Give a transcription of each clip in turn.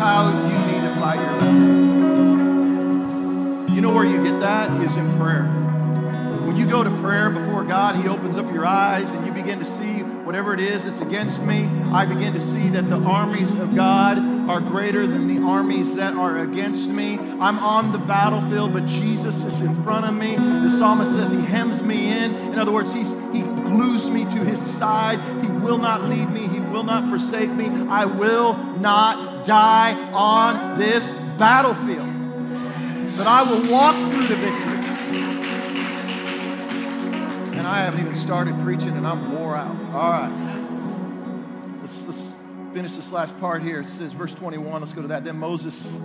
how you need to fight your battle. You know where you get that? Is in prayer. When you go to prayer before God, He opens up your eyes and you begin to see whatever it is that's against me. I begin to see that the armies of God are greater than the armies that are against me. I'm on the battlefield, but Jesus is in front of me. The psalmist says He hems me in. In other words, he's, He glues me to His side. He will not leave me, He will not forsake me. I will not die on this battlefield but I will walk through the victory. And I haven't even started preaching and I'm wore out. All right. Let's, let's finish this last part here. It says, verse 21, let's go to that. Then Moses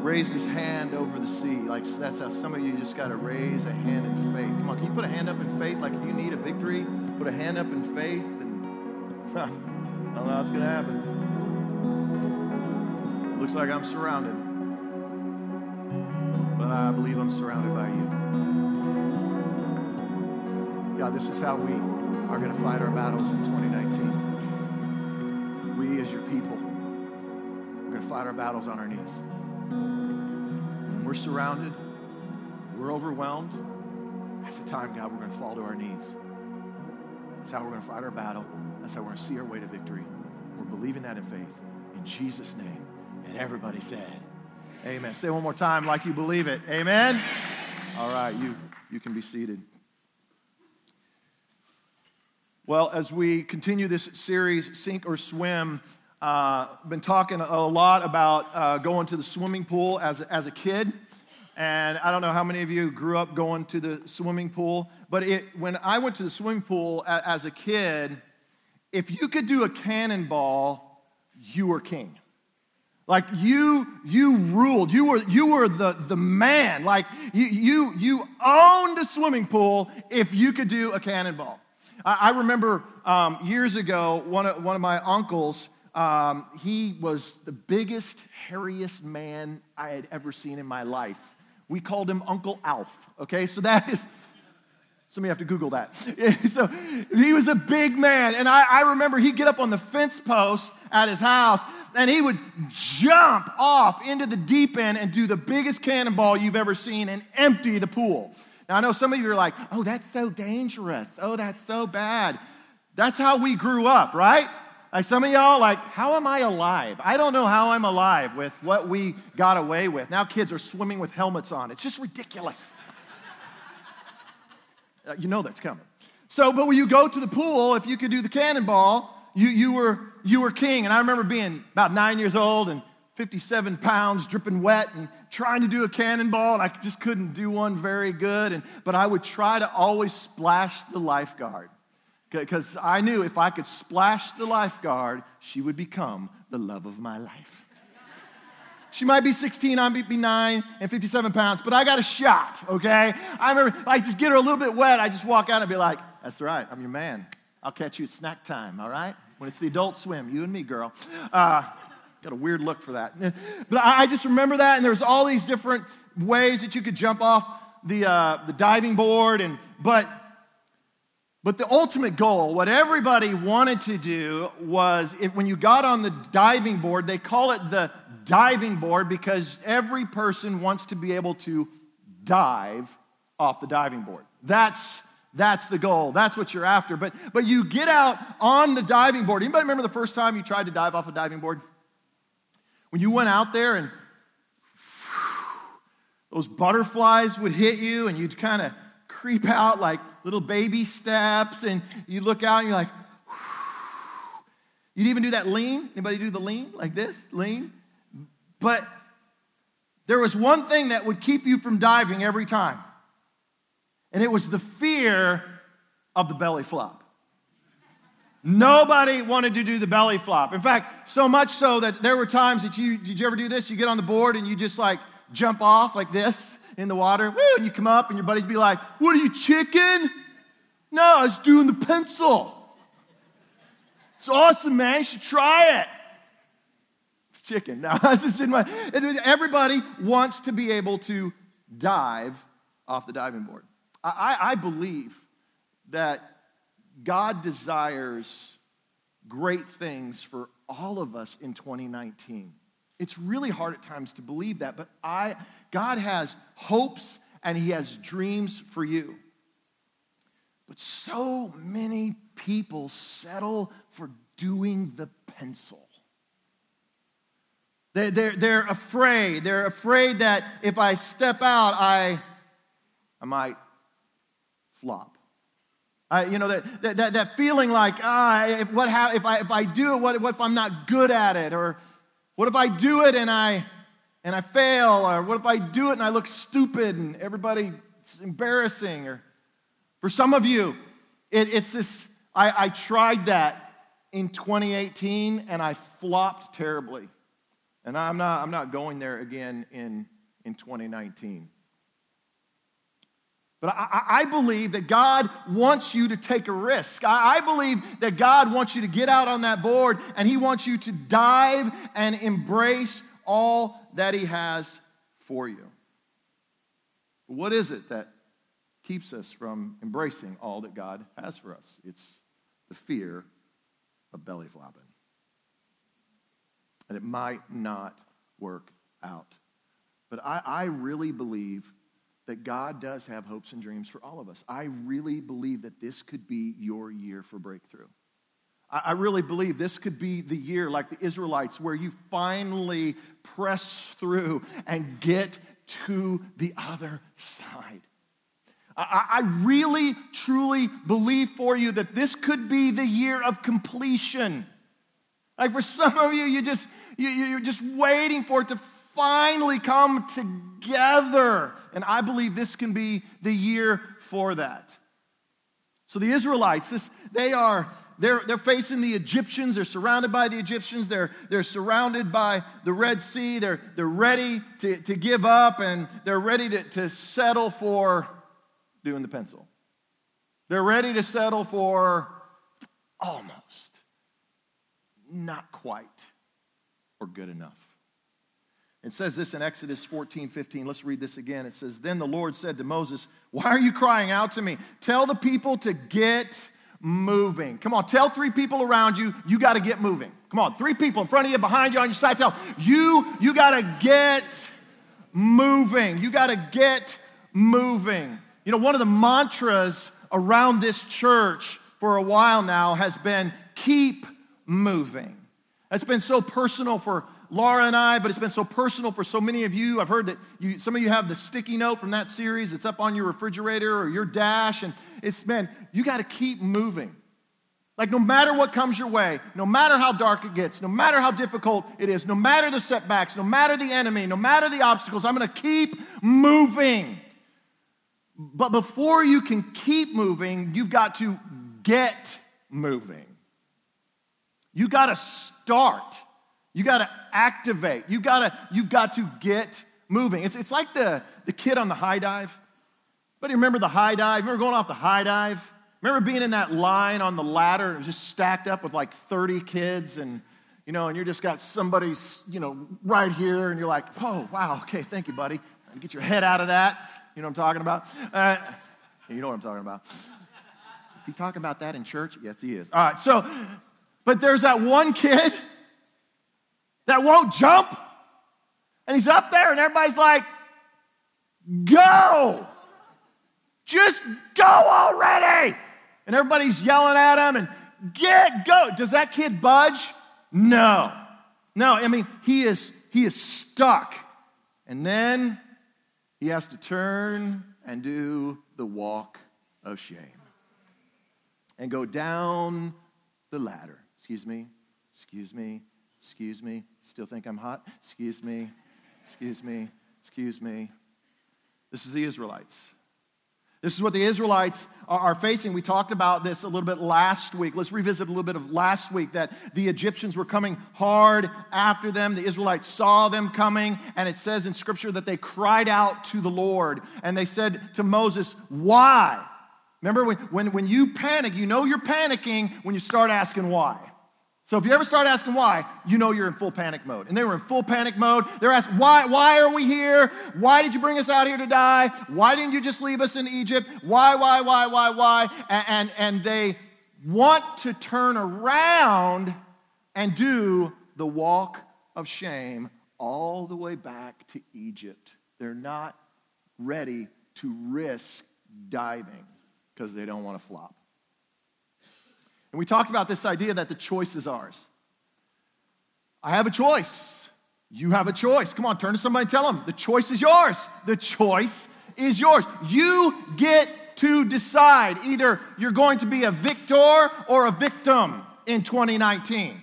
raised his hand over the sea. Like that's how some of you just got to raise a hand in faith. Come on, can you put a hand up in faith? Like if you need a victory, put a hand up in faith. I don't know how it's going to happen. Looks like I'm surrounded but I believe I'm surrounded by you. God, this is how we are going to fight our battles in 2019. We, as your people, are going to fight our battles on our knees. When we're surrounded, we're overwhelmed. That's the time, God, we're going to fall to our knees. That's how we're going to fight our battle. That's how we're going to see our way to victory. We're believing that in faith. In Jesus' name. And everybody said, Amen. Say one more time like you believe it. Amen. All right, you, you can be seated. Well, as we continue this series, Sink or Swim, uh, been talking a lot about uh, going to the swimming pool as, as a kid. And I don't know how many of you grew up going to the swimming pool, but it, when I went to the swimming pool as a kid, if you could do a cannonball, you were king. Like you, you ruled. You were, you were the, the man. Like you, you, you owned a swimming pool if you could do a cannonball. I, I remember um, years ago, one of, one of my uncles, um, he was the biggest, hairiest man I had ever seen in my life. We called him Uncle Alf. Okay, so that is, some of you have to Google that. so he was a big man. And I, I remember he'd get up on the fence post at his house and he would jump off into the deep end and do the biggest cannonball you've ever seen and empty the pool. Now, I know some of you are like, oh, that's so dangerous. Oh, that's so bad. That's how we grew up, right? Like some of y'all, like, how am I alive? I don't know how I'm alive with what we got away with. Now kids are swimming with helmets on. It's just ridiculous. Uh, you know that's coming. So, but when you go to the pool, if you could do the cannonball, you, you, were, you were king. And I remember being about nine years old and 57 pounds, dripping wet, and trying to do a cannonball, and I just couldn't do one very good. And, but I would try to always splash the lifeguard because I knew if I could splash the lifeguard, she would become the love of my life. She might be 16, I might be 9 and 57 pounds, but I got a shot, okay? I remember, I just get her a little bit wet, I just walk out and be like, that's right, I'm your man. I'll catch you at snack time, all right? When it's the adult swim, you and me, girl. Uh, got a weird look for that. But I just remember that, and there's all these different ways that you could jump off the, uh, the diving board, and but but the ultimate goal, what everybody wanted to do was if, when you got on the diving board, they call it the diving board because every person wants to be able to dive off the diving board. That's that's the goal. That's what you're after. But, but you get out on the diving board. Anybody remember the first time you tried to dive off a diving board? When you went out there and those butterflies would hit you and you'd kind of creep out like little baby steps and you look out and you're like, you'd even do that lean. Anybody do the lean like this? Lean? But there was one thing that would keep you from diving every time. And it was the fear of the belly flop. Nobody wanted to do the belly flop. In fact, so much so that there were times that you, did you ever do this? You get on the board and you just like jump off like this in the water. Woo, and you come up and your buddies be like, What are you, chicken? No, I was doing the pencil. It's awesome, man. You should try it. It's chicken. Now, I just in my, everybody wants to be able to dive off the diving board. I, I believe that God desires great things for all of us in 2019. It's really hard at times to believe that, but I, God has hopes and He has dreams for you. But so many people settle for doing the pencil. They're, they're, they're afraid. They're afraid that if I step out, I, I might flop. I, you know, that, that, that feeling like, ah, if, what if, I, if I do it, what, what if I'm not good at it? Or what if I do it and I, and I fail? Or what if I do it and I look stupid and everybody, it's embarrassing? Or for some of you, it, it's this, I, I tried that in 2018 and I flopped terribly. And I'm not, I'm not going there again in, in 2019. But I, I, believe that God wants you to take a risk. I, I believe that God wants you to get out on that board and He wants you to dive and embrace all that He has for you. What is it that keeps us from embracing all that God has for us? It's the fear of belly flopping. And it might not work out. But I, I really believe that God does have hopes and dreams for all of us. I really believe that this could be your year for breakthrough. I really believe this could be the year, like the Israelites, where you finally press through and get to the other side. I really, truly believe for you that this could be the year of completion. Like for some of you, you just you're just waiting for it to finally come together. And I believe this can be the year for that. So the Israelites, this, they are they're, they're facing the Egyptians. They're surrounded by the Egyptians. They're, they're surrounded by the Red Sea. They're, they're ready to, to give up and they're ready to, to settle for doing the pencil. They're ready to settle for almost, not quite, or good enough. It says this in Exodus 14, 15. Let's read this again. It says, Then the Lord said to Moses, Why are you crying out to me? Tell the people to get moving. Come on, tell three people around you, you got to get moving. Come on, three people in front of you, behind you, on your side. Tell you, you got to get moving. You got to get moving. You know, one of the mantras around this church for a while now has been keep moving. It's been so personal for Laura and I, but it's been so personal for so many of you. I've heard that you, some of you have the sticky note from that series. It's up on your refrigerator or your dash, and it's, man, you got to keep moving. Like, no matter what comes your way, no matter how dark it gets, no matter how difficult it is, no matter the setbacks, no matter the enemy, no matter the obstacles, I'm going to keep moving. But before you can keep moving, you've got to get moving. You got to start. You got to activate. You got to you've got to get moving. It's, it's like the, the kid on the high dive. But remember the high dive? Remember going off the high dive? Remember being in that line on the ladder and it was just stacked up with like 30 kids and you know, and you just got somebody's, you know, right here, and you're like, oh, wow, okay, thank you, buddy. Get your head out of that. You know what I'm talking about? Uh, you know what I'm talking about. Is he talking about that in church? Yes, he is. All right, so, but there's that one kid that won't jump. And he's up there, and everybody's like, go. Just go already. And everybody's yelling at him and get go. Does that kid budge? No. No, I mean, he is he is stuck. And then he has to turn and do the walk of shame. And go down the ladder. Excuse me. Excuse me. Excuse me. Still think I'm hot? Excuse me. Excuse me. Excuse me. This is the Israelites. This is what the Israelites are, facing. We talked about this a little bit last week. Let's revisit a little bit of last week that the Egyptians were coming hard after them. The Israelites saw them coming, and it says in Scripture that they cried out to the Lord and they said to Moses, Why? Remember, when, when, when you panic, you know you're panicking when you start asking why. So if you ever start asking why, you know you're in full panic mode. And they were in full panic mode. They're asking, why, why are we here? Why did you bring us out here to die? Why didn't you just leave us in Egypt? Why, why, why, why, why? And, and, and they want to turn around and do the walk of shame all the way back to Egypt. They're not ready to risk diving because they don't want to flop. And we talked about this idea that the choice is ours. I have a choice. You have a choice. Come on, turn to somebody and tell them the choice is yours. The choice is yours. You get to decide. Either you're going to be a victor or a victim in 2019.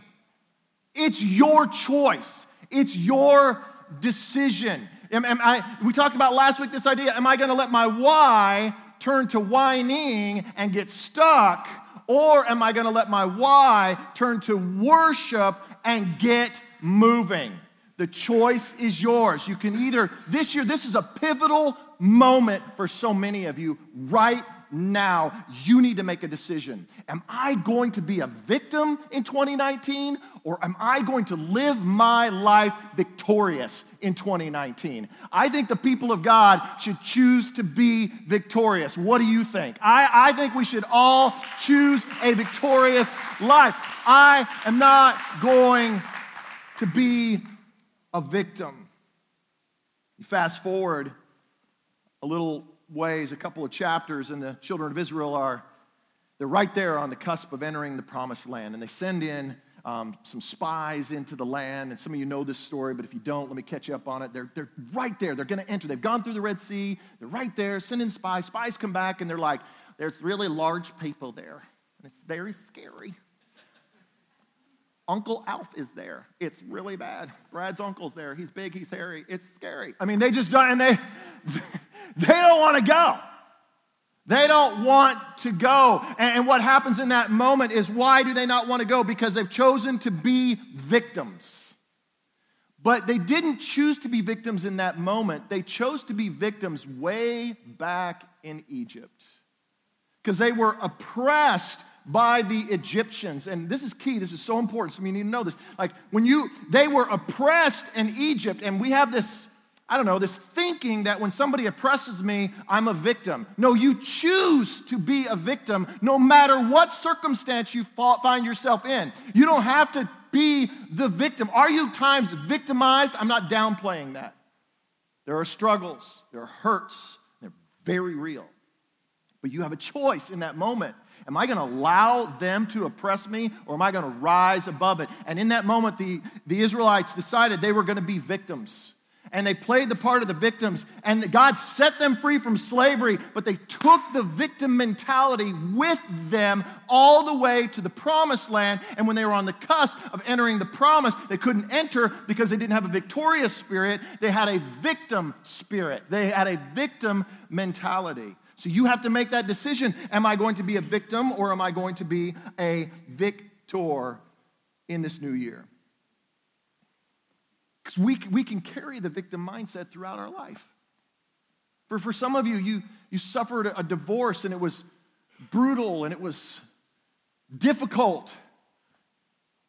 It's your choice, it's your decision. Am, am I, we talked about last week this idea am I going to let my why turn to whining and get stuck? Or am I going to let my why turn to worship and get moving? The choice is yours. You can either, this year, this is a pivotal moment for so many of you right now. You need to make a decision. Am I going to be a victim in 2019 or am I going to live my life victorious in 2019? I think the people of God should choose to be victorious. What do you think? I, I think we should all choose a victorious life. I am not going to be a victim. You fast forward a little ways, a couple of chapters, and the children of Israel are they're right there on the cusp of entering the promised land, and they send in um, some spies into the land. And some of you know this story, but if you don't, let me catch you up on it. They're, they're right there. They're going to enter. They've gone through the Red Sea. They're right there, sending spies. Spies come back, and they're like, there's really large people there, and it's very scary. Uncle Alf is there. It's really bad. Brad's uncle's there. He's big, he's hairy. It's scary. I mean, they just don't, and they, they don't want to go. They don't want to go. And what happens in that moment is why do they not want to go? Because they've chosen to be victims. But they didn't choose to be victims in that moment. They chose to be victims way back in Egypt. Because they were oppressed by the Egyptians. And this is key, this is so important. So you need to know this. Like when you, they were oppressed in Egypt, and we have this, I don't know, this thinking that when somebody oppresses me, I'm a victim. No, you choose to be a victim no matter what circumstance you find yourself in. You don't have to be the victim. Are you times victimized? I'm not downplaying that. There are struggles, there are hurts, they're very real. But you have a choice in that moment. Am I going to allow them to oppress me or am I going to rise above it? And in that moment, the, the Israelites decided they were going to be victims. And they played the part of the victims, and God set them free from slavery, but they took the victim mentality with them all the way to the promised land. And when they were on the cusp of entering the promise, they couldn't enter because they didn't have a victorious spirit. They had a victim spirit, they had a victim mentality. So you have to make that decision. Am I going to be a victim or am I going to be a victor in this new year? Because we, we can carry the victim mindset throughout our life. For, for some of you, you, you suffered a divorce and it was brutal and it was difficult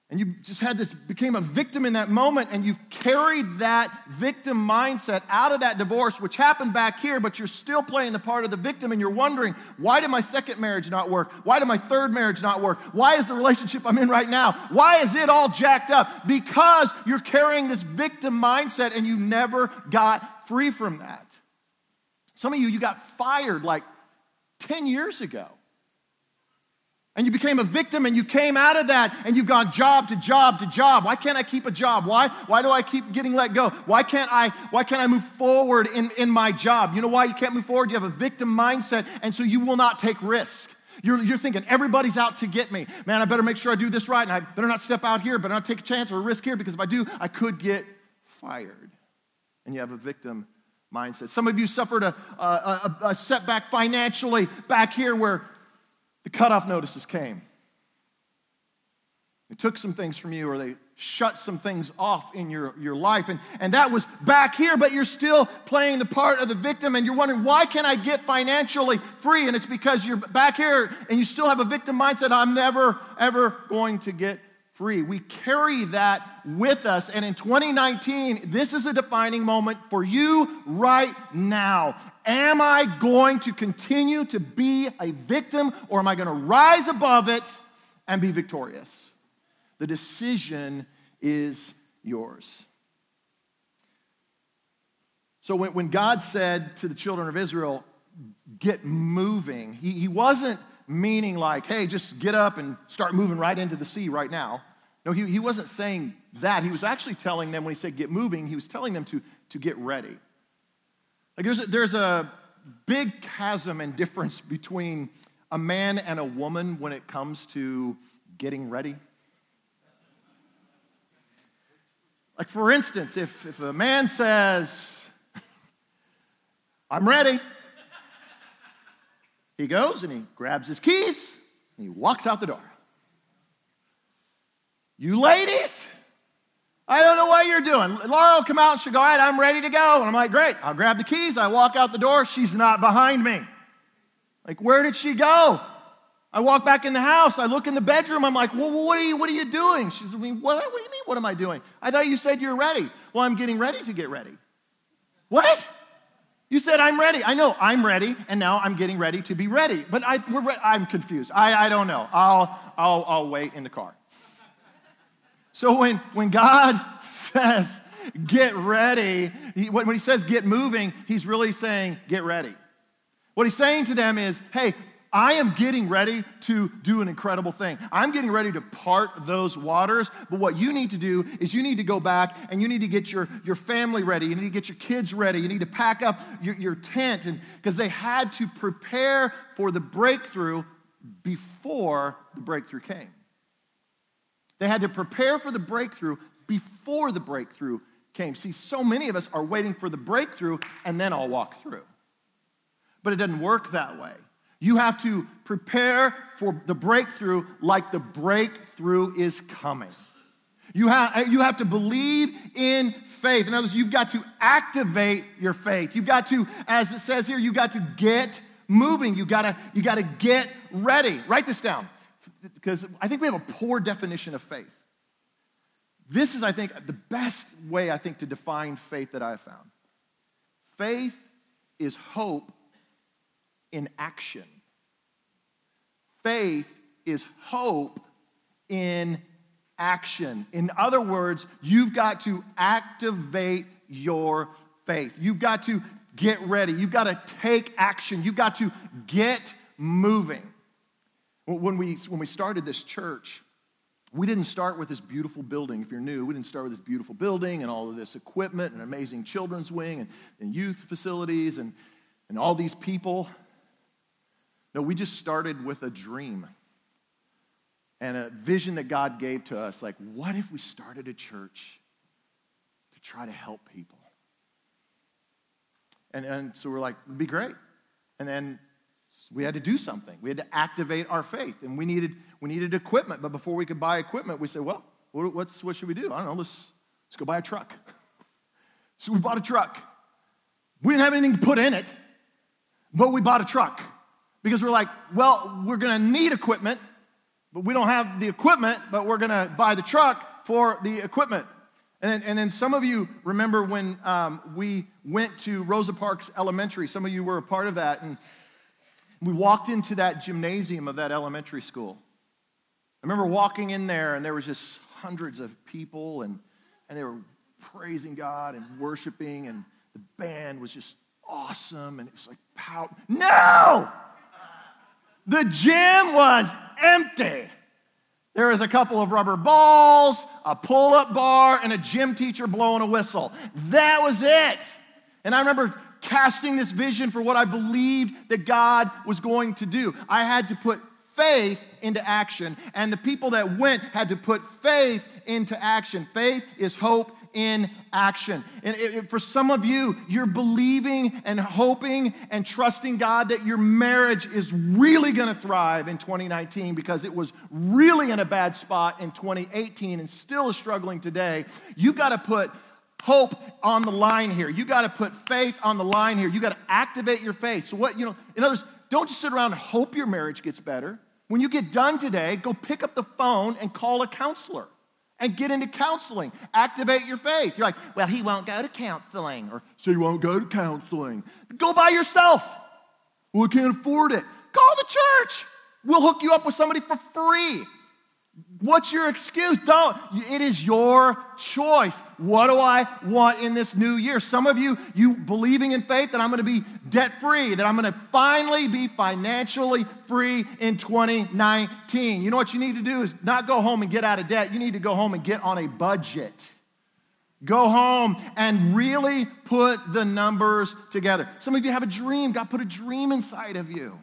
and you just had this, became a victim in that moment, and you've carried that victim mindset out of that divorce, which happened back here, but you're still playing the part of the victim, and you're wondering, why did my second marriage not work? Why did my third marriage not work? Why is the relationship I'm in right now? Why is it all jacked up? Because you're carrying this victim mindset, and you never got free from that. Some of you, you got fired like 10 years ago. And you became a victim and you came out of that and you've gone job to job to job. Why can't I keep a job? Why, why do I keep getting let go? Why can't I, why can't I move forward in, in my job? You know why you can't move forward? You have a victim mindset and so you will not take risk. You're, you're thinking, everybody's out to get me. Man, I better make sure I do this right and I better not step out here, better not take a chance or a risk here because if I do, I could get fired. And you have a victim mindset. Some of you suffered a, a, a, a setback financially back here where the cutoff notices came. They took some things from you or they shut some things off in your, your life. And, and that was back here, but you're still playing the part of the victim and you're wondering, why can't I get financially free? And it's because you're back here and you still have a victim mindset. I'm never, ever going to get free. We carry that with us. And in 2019, this is a defining moment for you right now. Am I going to continue to be a victim or am I going to rise above it and be victorious? The decision is yours. So when, when God said to the children of Israel, get moving, he, he wasn't meaning like, hey, just get up and start moving right into the sea right now. No, he, he wasn't saying that. He was actually telling them, when he said get moving, he was telling them to, to get ready. Like there's a, there's a big chasm and difference between a man and a woman when it comes to getting ready. Like, for instance, if, if a man says, I'm ready, he goes and he grabs his keys and he walks out the door. You ladies, I don't know what you're doing. Laura will come out and she'll go, All right, I'm ready to go. And I'm like, Great. I'll grab the keys. I walk out the door. She's not behind me. Like, where did she go? I walk back in the house. I look in the bedroom. I'm like, well, what are you, what are you doing? She's like, what, what do you mean, what am I doing? I thought you said you're ready. Well, I'm getting ready to get ready. What? You said I'm ready. I know I'm ready, and now I'm getting ready to be ready. But I, I'm confused. I, I don't know. I'll, I'll, I'll wait in the car. So when, when God says, get ready, he, when he says get moving, he's really saying get ready. What he's saying to them is, hey, I am getting ready to do an incredible thing. I'm getting ready to part those waters. But what you need to do is you need to go back and you need to get your, your family ready. You need to get your kids ready. You need to pack up your, your tent. Because they had to prepare for the breakthrough before the breakthrough came. They had to prepare for the breakthrough before the breakthrough came. See, so many of us are waiting for the breakthrough and then I'll walk through. But it doesn't work that way. You have to prepare for the breakthrough like the breakthrough is coming. You have, you have to believe in faith. In other words, you've got to activate your faith. You've got to, as it says here, you've got to get moving. You've got to, you got to get ready. Write this down because I think we have a poor definition of faith. This is, I think, the best way, I think, to define faith that I have found. Faith is hope in action. Faith is hope in action. In other words, you've got to activate your faith. You've got to get ready. You've got to take action. You've got to get moving. When we, when we started this church, we didn't start with this beautiful building. If you're new, we didn't start with this beautiful building and all of this equipment and amazing children's wing and, and youth facilities and, and all these people. No, we just started with a dream and a vision that God gave to us. Like, what if we started a church to try to help people? And, and so we're like, it'd be great. And then we had to do something. We had to activate our faith, and we needed, we needed equipment. But before we could buy equipment, we said, well, what, what's, what should we do? I don't know, let's, let's go buy a truck. So we bought a truck. We didn't have anything to put in it, but we bought a truck because we're like, well, we're going to need equipment, but we don't have the equipment, but we're going to buy the truck for the equipment. And then, and then some of you remember when um, we went to Rosa Parks Elementary. Some of you were a part of that. And we walked into that gymnasium of that elementary school. I remember walking in there, and there was just hundreds of people, and, and they were praising God and worshiping, and the band was just awesome, and it was like, pow. No! The gym was empty. There was a couple of rubber balls, a pull up bar, and a gym teacher blowing a whistle. That was it. And I remember casting this vision for what I believed that God was going to do. I had to put faith into action, and the people that went had to put faith into action. Faith is hope in action. And it, it, for some of you, you're believing and hoping and trusting God that your marriage is really going to thrive in 2019 because it was really in a bad spot in 2018 and still is struggling today. You've got to put hope on the line here. You got to put faith on the line here. You got to activate your faith. So, what, you know, in other words, don't just sit around and hope your marriage gets better. When you get done today, go pick up the phone and call a counselor and get into counseling. Activate your faith. You're like, well, he won't go to counseling. Or, you won't go to counseling. Go by yourself. Well, can't afford it. Call the church. We'll hook you up with somebody for free. What's your excuse? Don't. It is your choice. What do I want in this new year? Some of you, you believing in faith that I'm going to be debt free, that I'm going to finally be financially free in 2019. You know what you need to do is not go home and get out of debt. You need to go home and get on a budget. Go home and really put the numbers together. Some of you have a dream. God put a dream inside of you.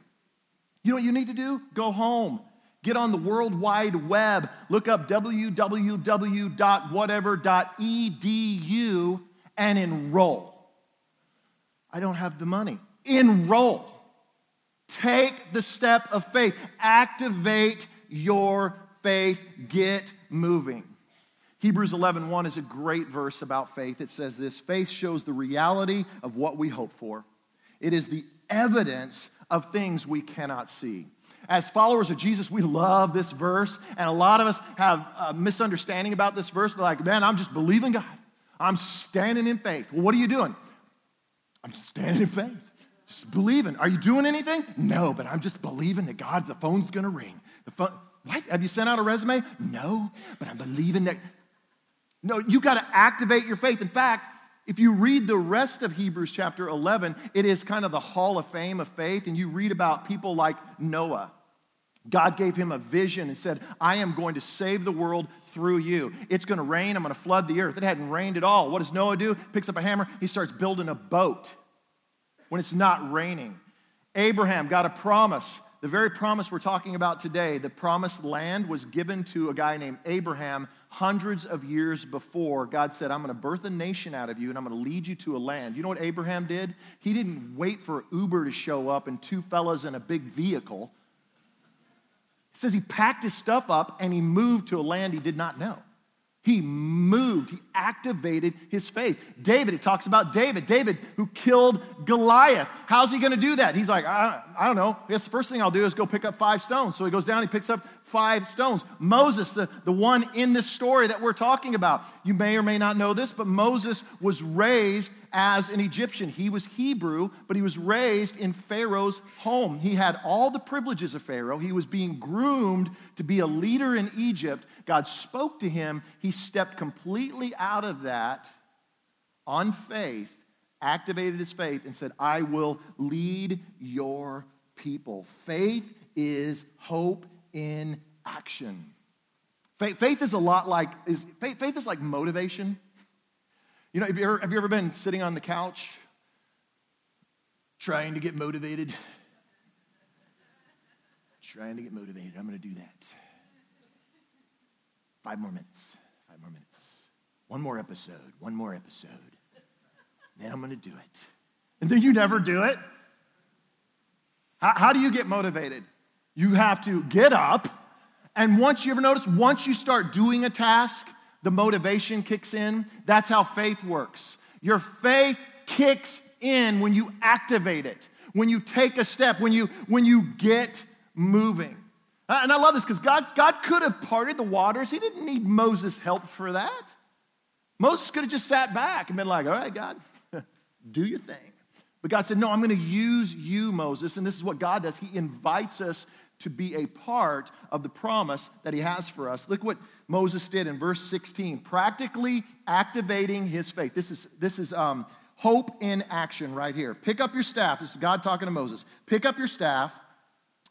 You know what you need to do? Go home Get on the World Wide Web, look up www.whatever.edu and enroll. I don't have the money. Enroll. Take the step of faith. Activate your faith. Get moving. Hebrews 11:1 1 is a great verse about faith. It says this, faith shows the reality of what we hope for. It is the evidence of things we cannot see. As followers of Jesus, we love this verse, and a lot of us have a misunderstanding about this verse. They're like, man, I'm just believing God. I'm standing in faith. Well, what are you doing? I'm standing in faith. Just believing. Are you doing anything? No, but I'm just believing that God, the phone's gonna ring. The phone, what? Have you sent out a resume? No, but I'm believing that. No, you gotta activate your faith. In fact, if you read the rest of Hebrews chapter 11, it is kind of the hall of fame of faith, and you read about people like Noah. God gave him a vision and said, I am going to save the world through you. It's going to rain. I'm going to flood the earth. It hadn't rained at all. What does Noah do? Picks up a hammer. He starts building a boat when it's not raining. Abraham got a promise the very promise we're talking about today, the promised land, was given to a guy named Abraham hundreds of years before. God said, I'm going to birth a nation out of you and I'm going to lead you to a land. You know what Abraham did? He didn't wait for Uber to show up and two fellas in a big vehicle. It says he packed his stuff up and he moved to a land he did not know. He moved, he activated his faith. David, it talks about David. David who killed Goliath. How's he to do that? He's like, I, I, don't know. I guess the first thing I'll do is go pick up five stones. So he goes down, he picks up five stones. Moses, the, the one in this story that we're talking about, you may or may not know this, but Moses was raised as an Egyptian. He was Hebrew, but he was raised in Pharaoh's home. He had all the privileges of Pharaoh. He was being groomed to be a leader in Egypt God spoke to him. He stepped completely out of that on faith, activated his faith, and said, I will lead your people. Faith is hope in action. Faith, faith is a lot like is faith, faith is like motivation. You know, have you, ever, have you ever been sitting on the couch trying to get motivated? Trying to get motivated. I'm going to do that. Five more minutes. Five more minutes. One more episode. One more episode. Then I'm going to do it. And then you never do it. How, how do you get motivated? You have to get up. And once you ever notice, once you start doing a task, the motivation kicks in. That's how faith works. Your faith kicks in when you activate it, when you take a step, when you, when you get moving. Uh, and I love this because God, God could have parted the waters. He didn't need Moses' help for that. Moses could have just sat back and been like, all right, God, do your thing. But God said, no, I'm going to use you, Moses. And this is what God does. He invites us to be a part of the promise that he has for us. Look what Moses did in verse 16, practically activating his faith. This is, this is um, hope in action right here. Pick up your staff. This is God talking to Moses. Pick up your staff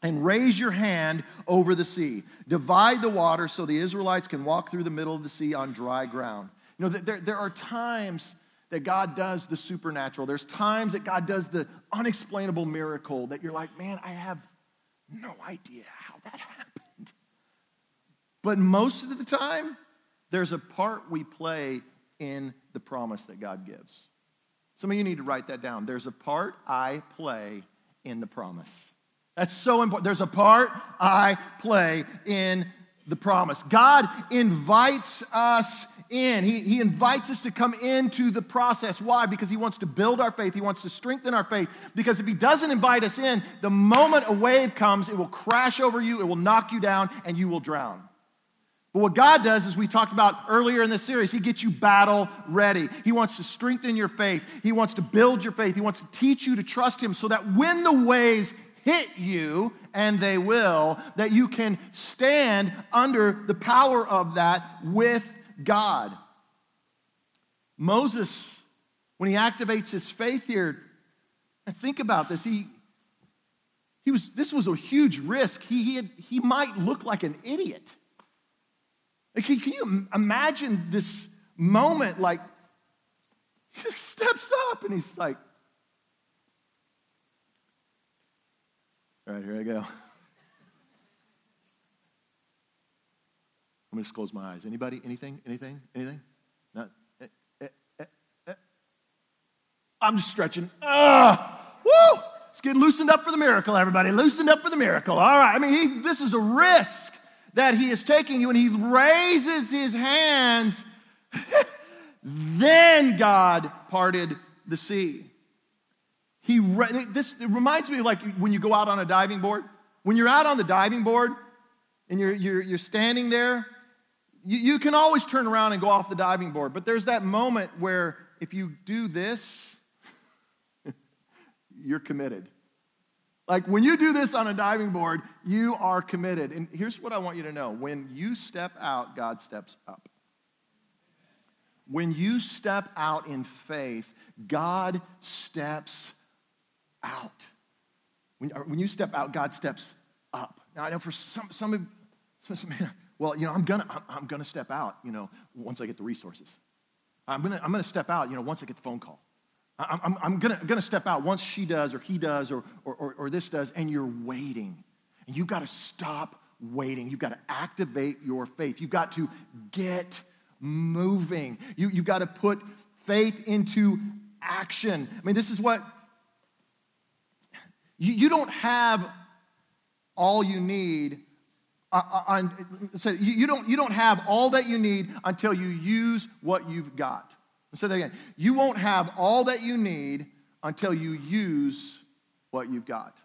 and raise your hand over the sea. Divide the water so the Israelites can walk through the middle of the sea on dry ground. You know, there, there are times that God does the supernatural. There's times that God does the unexplainable miracle that you're like, man, I have no idea how that happened. But most of the time, there's a part we play in the promise that God gives. Some of you need to write that down. There's a part I play in the promise. That's so important. There's a part I play in the promise. God invites us in. He, he invites us to come into the process. Why? Because He wants to build our faith. He wants to strengthen our faith. Because if He doesn't invite us in, the moment a wave comes, it will crash over you, it will knock you down, and you will drown. But what God does, as we talked about earlier in this series, He gets you battle ready. He wants to strengthen your faith. He wants to build your faith. He wants to teach you to trust Him so that when the waves hit you, and they will, that you can stand under the power of that with God. Moses, when he activates his faith here, and think about this, he, he was, this was a huge risk. He, he, had, he might look like an idiot. Like, can, you imagine this moment? Like, he steps up and he's like, All right, here I go. I'm going to just close my eyes. Anybody? Anything? Anything? Anything? Not? Eh, eh, eh, eh. I'm just stretching. Ah! Woo! It's getting loosened up for the miracle, everybody. Loosened up for the miracle. All right. I mean, he, this is a risk that he is taking you, and he raises his hands. then God parted the sea. He this reminds me of like when you go out on a diving board. When you're out on the diving board and you're, you're, you're standing there, you, you can always turn around and go off the diving board. But there's that moment where if you do this, you're committed. Like when you do this on a diving board, you are committed. And here's what I want you to know when you step out, God steps up. When you step out in faith, God steps out. When, when you step out, God steps up. Now, I know for some, some of, some, some well, you know, I'm gonna, I'm, I'm, gonna step out, you know, once I get the resources. I'm gonna, I'm gonna step out, you know, once I get the phone call. I'm, I'm, I'm gonna, gonna step out once she does or he does or, or, or, or this does, and you're waiting. And you've got to stop waiting. You've got to activate your faith. You've got to get moving. You, you've got to put faith into action. I mean, this is what you, you don't have all you need. On, so you, don't, you don't have all that you need until you use what you've got. I'll say that again. You won't have all that you need until you use what you've got.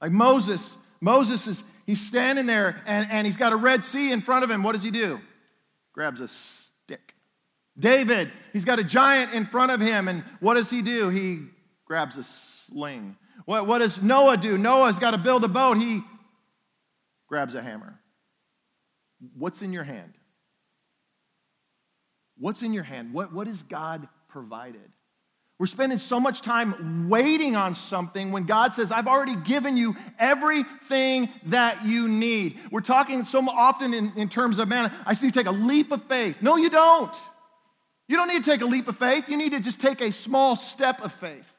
Like Moses, Moses is he's standing there and, and he's got a Red Sea in front of him. What does he do? Grabs a stick. David, he's got a giant in front of him, and what does he do? He grabs a sling. What, what does Noah do? Noah's got to build a boat. He grabs a hammer. What's in your hand? What's in your hand? What, what has God provided? We're spending so much time waiting on something when God says, I've already given you everything that you need. We're talking so often in, in terms of, man, I just need to take a leap of faith. No, you don't. You don't need to take a leap of faith. You need to just take a small step of faith.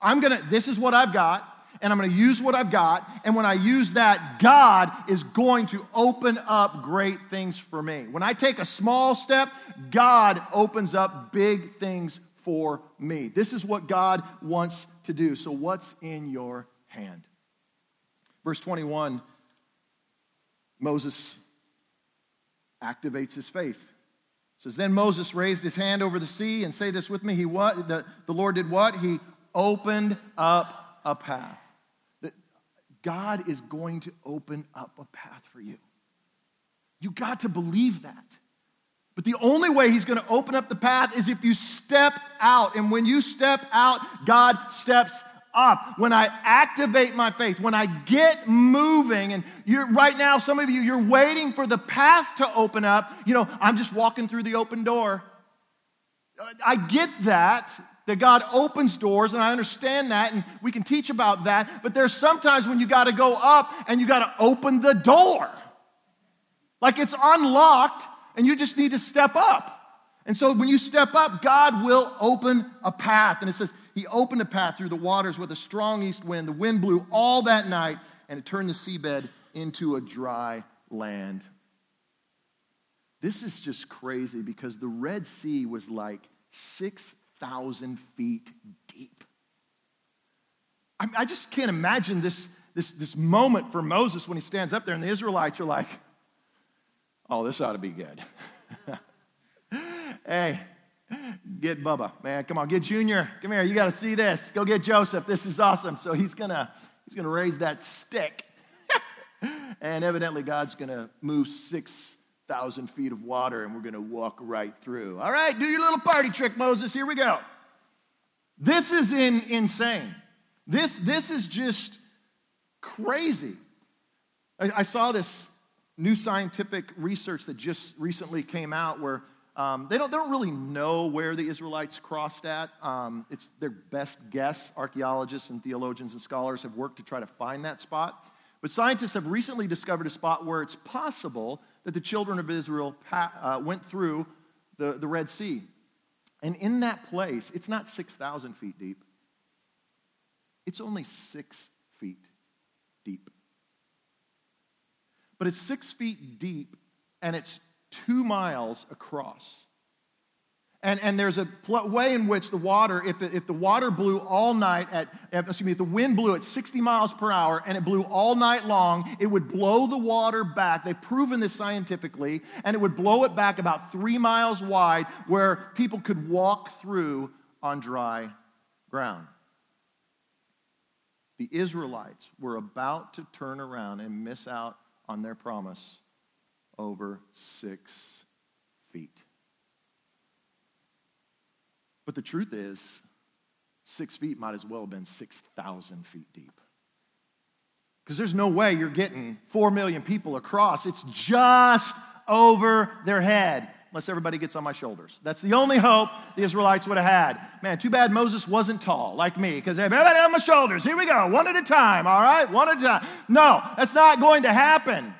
I'm gonna, this is what I've got, and I'm gonna use what I've got, and when I use that, God is going to open up great things for me. When I take a small step, God opens up big things for me. This is what God wants to do. So, what's in your hand? Verse 21 Moses activates his faith. It says, Then Moses raised his hand over the sea, and say this with me. He what? The, the Lord did what? He opened up a path. God is going to open up a path for you. You got to believe that. But the only way he's going to open up the path is if you step out. And when you step out, God steps up. When I activate my faith, when I get moving, and you're right now, some of you, you're waiting for the path to open up. You know, I'm just walking through the open door. I get that that God opens doors, and I understand that, and we can teach about that. But there's sometimes when you got to go up and you got to open the door. Like it's unlocked, and you just need to step up. And so when you step up, God will open a path. And it says, He opened a path through the waters with a strong east wind. The wind blew all that night, and it turned the seabed into a dry land. This is just crazy because the Red Sea was like six thousand feet deep. I, I just can't imagine this, this, this moment for Moses when he stands up there and the Israelites are like, oh, this ought to be good. hey, get Bubba, man. Come on, get Junior. Come here. You got to see this. Go get Joseph. This is awesome. So he's gonna he's gonna raise that stick, and evidently God's gonna move six thousand feet of water and we're going to walk right through. All right, do your little party trick, Moses. Here we go. This is in, insane. This, this is just crazy. I, I saw this new scientific research that just recently came out where um, they, don't, they don't really know where the Israelites crossed at. Um, it's their best guess. Archaeologists and theologians and scholars have worked to try to find that spot. But scientists have recently discovered a spot where it's possible that the children of Israel uh, went through the, the Red Sea. And in that place, it's not 6,000 feet deep, it's only six feet deep. But it's six feet deep and it's two miles across. And, and there's a pl- way in which the water, if, it, if the water blew all night at, excuse me, if the wind blew at 60 miles per hour and it blew all night long, it would blow the water back. They've proven this scientifically, and it would blow it back about three miles wide where people could walk through on dry ground. The Israelites were about to turn around and miss out on their promise over six feet. But the truth is, six feet might as well have been 6,000 feet deep. Because there's no way you're getting 4 million people across. It's just over their head, unless everybody gets on my shoulders. That's the only hope the Israelites would have had. Man, too bad Moses wasn't tall like me, because everybody on my shoulders. Here we go, one at a time, all right? One at a time. No, that's not going to happen.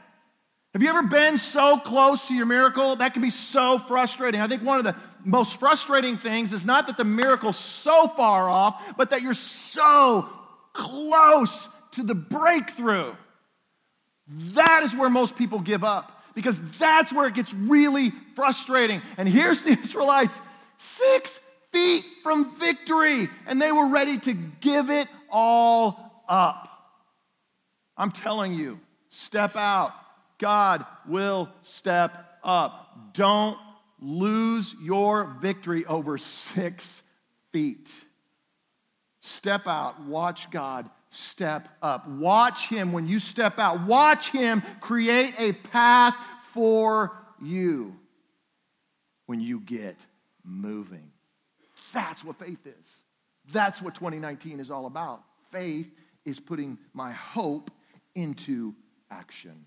Have you ever been so close to your miracle? That can be so frustrating. I think one of the most frustrating things is not that the miracle's so far off, but that you're so close to the breakthrough. That is where most people give up because that's where it gets really frustrating. And here's the Israelites six feet from victory, and they were ready to give it all up. I'm telling you, step out. God will step up. Don't lose your victory over six feet. Step out, watch God step up. Watch Him when you step out. Watch Him create a path for you when you get moving. That's what faith is. That's what 2019 is all about. Faith is putting my hope into action.